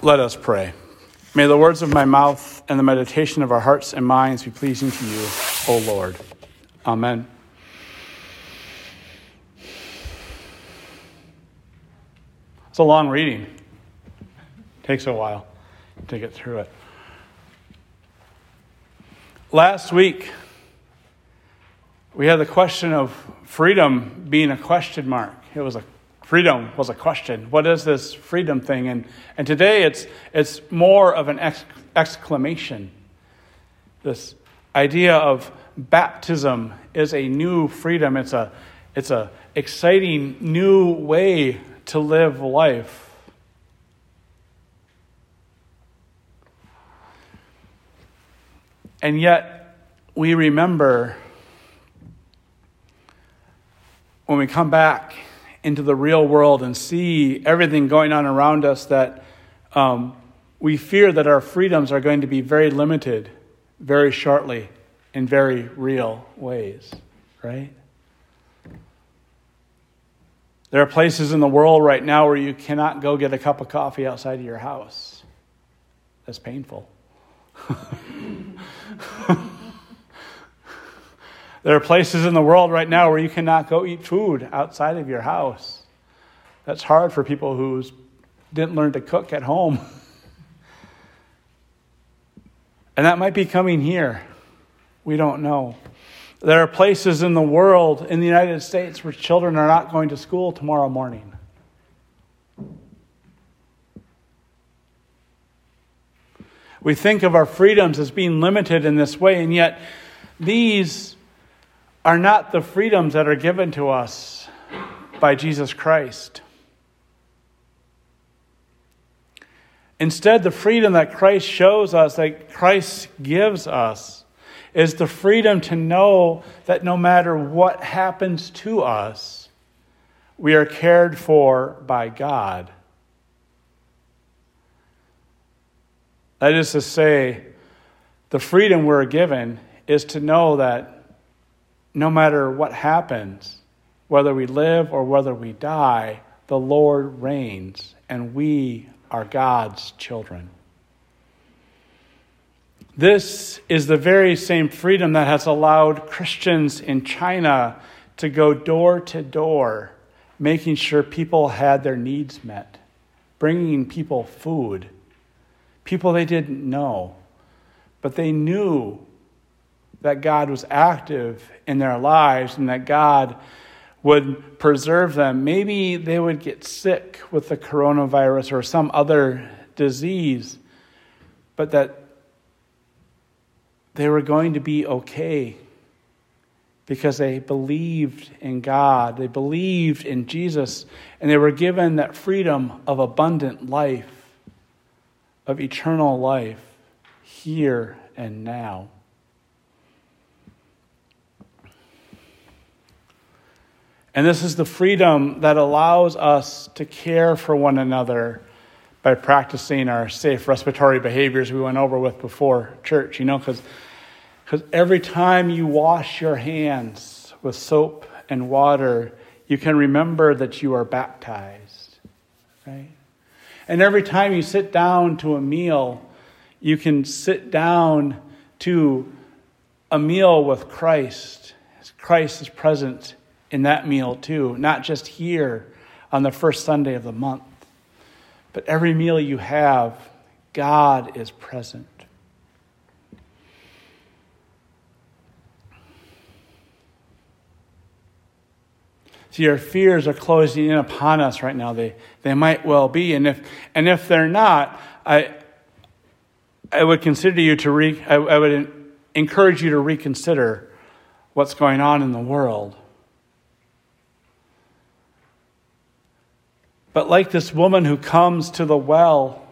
Let us pray. May the words of my mouth and the meditation of our hearts and minds be pleasing to you, O Lord. Amen. It's a long reading. It takes a while to get through it. Last week, we had the question of freedom being a question mark. It was a freedom was a question. What is this freedom thing? And, and today it's, it's more of an ex- exclamation. This idea of baptism is a new freedom. It's a, it's a exciting new way to live life. And yet, we remember when we come back into the real world and see everything going on around us that um, we fear that our freedoms are going to be very limited very shortly in very real ways, right? There are places in the world right now where you cannot go get a cup of coffee outside of your house. That's painful. There are places in the world right now where you cannot go eat food outside of your house. That's hard for people who didn't learn to cook at home. and that might be coming here. We don't know. There are places in the world, in the United States, where children are not going to school tomorrow morning. We think of our freedoms as being limited in this way, and yet these are not the freedoms that are given to us by Jesus Christ. Instead, the freedom that Christ shows us, that Christ gives us, is the freedom to know that no matter what happens to us, we are cared for by God. That is to say, the freedom we're given is to know that no matter what happens, whether we live or whether we die, the Lord reigns, and we are God's children. This is the very same freedom that has allowed Christians in China to go door to door, making sure people had their needs met, bringing people food, people they didn't know, but they knew that God was active in their lives and that God would preserve them. Maybe they would get sick with the coronavirus or some other disease, but that they were going to be okay because they believed in God, they believed in Jesus, and they were given that freedom of abundant life, of eternal life here and now. And this is the freedom that allows us to care for one another by practicing our safe respiratory behaviors we went over with before church, you know, because every time you wash your hands with soap and water, you can remember that you are baptized, right? And every time you sit down to a meal, you can sit down to a meal with Christ. Christ is present in that meal too, not just here on the first Sunday of the month, but every meal you have, God is present. See, our fears are closing in upon us right now. They, they might well be. And if, and if they're not, I, I would consider you to re, I, I would encourage you to reconsider what's going on in the world. But like this woman who comes to the well,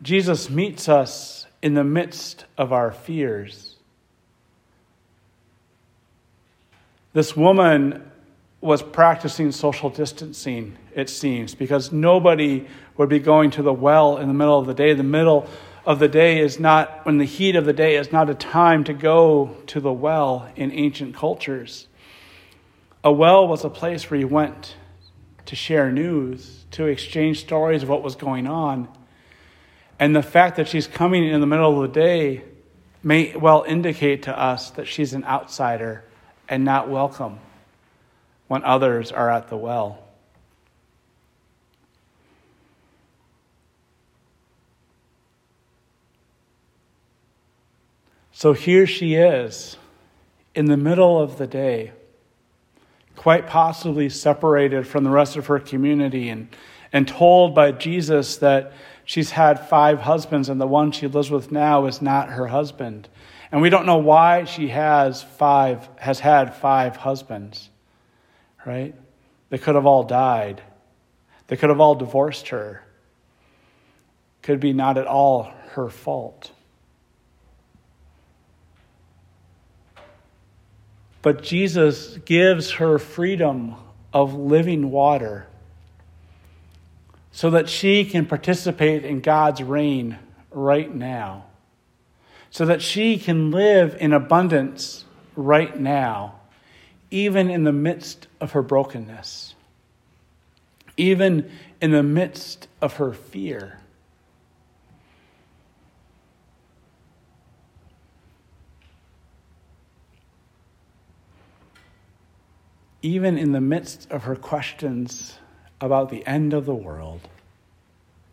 Jesus meets us in the midst of our fears. This woman was practicing social distancing, it seems, because nobody would be going to the well in the middle of the day. The middle of the day is not, when the heat of the day is not a time to go to the well in ancient cultures. A well was a place where you went to share news, to exchange stories of what was going on. And the fact that she's coming in the middle of the day may well indicate to us that she's an outsider and not welcome when others are at the well. So here she is in the middle of the day, quite possibly separated from the rest of her community and, and told by Jesus that she's had five husbands and the one she lives with now is not her husband. And we don't know why she has five, has had five husbands, right? They could have all died. They could have all divorced her. Could be not at all her fault. But Jesus gives her freedom of living water so that she can participate in God's reign right now, so that she can live in abundance right now, even in the midst of her brokenness, even in the midst of her fear. Even in the midst of her questions about the end of the world,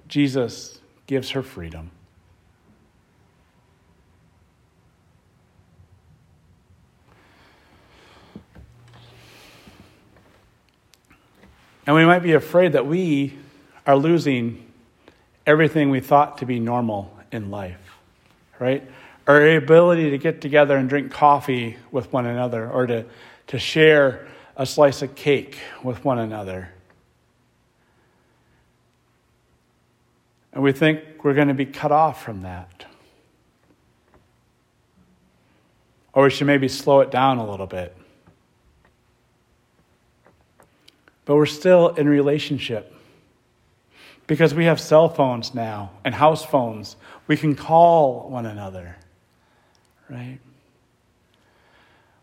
Jesus gives her freedom. And we might be afraid that we are losing everything we thought to be normal in life, right? Our ability to get together and drink coffee with one another or to, to share a slice of cake with one another. And we think we're going to be cut off from that. Or we should maybe slow it down a little bit. But we're still in relationship because we have cell phones now and house phones. We can call one another, right?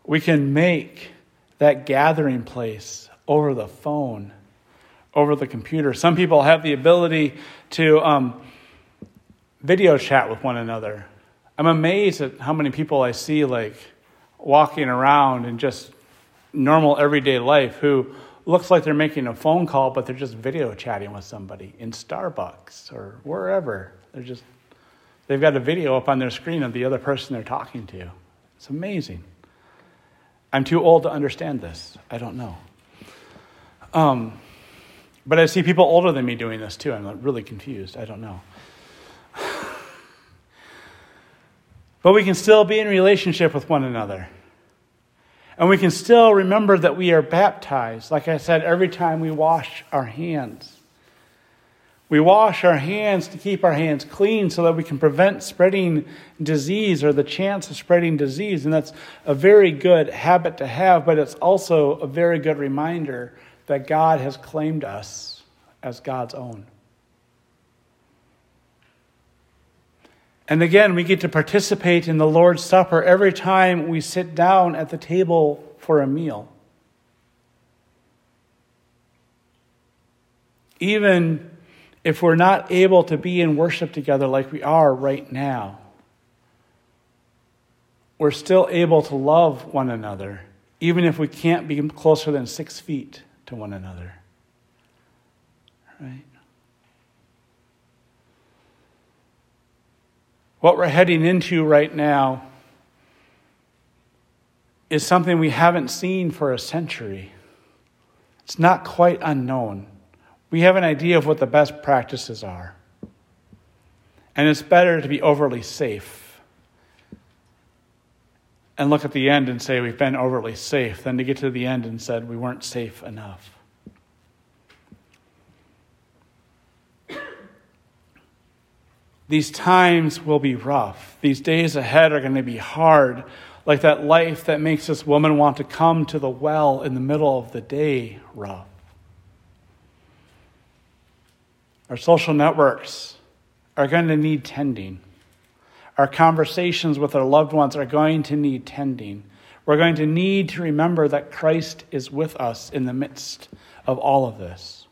We can make that gathering place over the phone, over the computer. Some people have the ability to um, video chat with one another. I'm amazed at how many people I see like walking around in just normal everyday life who looks like they're making a phone call, but they're just video chatting with somebody in Starbucks or wherever. They're just they've got a video up on their screen of the other person they're talking to. It's amazing. I'm too old to understand this. I don't know. Um, but I see people older than me doing this too. I'm really confused. I don't know. but we can still be in relationship with one another. And we can still remember that we are baptized, like I said, every time we wash our hands. We wash our hands to keep our hands clean so that we can prevent spreading disease or the chance of spreading disease. And that's a very good habit to have, but it's also a very good reminder that God has claimed us as God's own. And again, we get to participate in the Lord's Supper every time we sit down at the table for a meal. Even if we're not able to be in worship together like we are right now, we're still able to love one another, even if we can't be closer than six feet to one another. Right? What we're heading into right now is something we haven't seen for a century. It's not quite unknown we have an idea of what the best practices are. And it's better to be overly safe and look at the end and say we've been overly safe than to get to the end and said we weren't safe enough. These times will be rough. These days ahead are going to be hard, like that life that makes this woman want to come to the well in the middle of the day rough. Our social networks are going to need tending. Our conversations with our loved ones are going to need tending. We're going to need to remember that Christ is with us in the midst of all of this.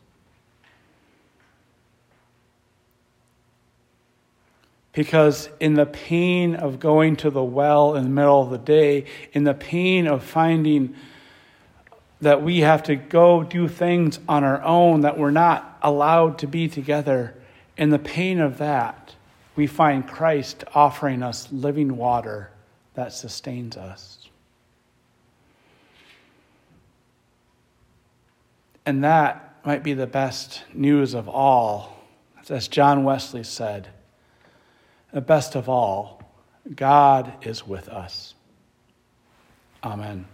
Because in the pain of going to the well in the middle of the day, in the pain of finding that we have to go do things on our own, that we're not allowed to be together, in the pain of that, we find Christ offering us living water that sustains us. And that might be the best news of all. As John Wesley said, the best of all, God is with us. Amen.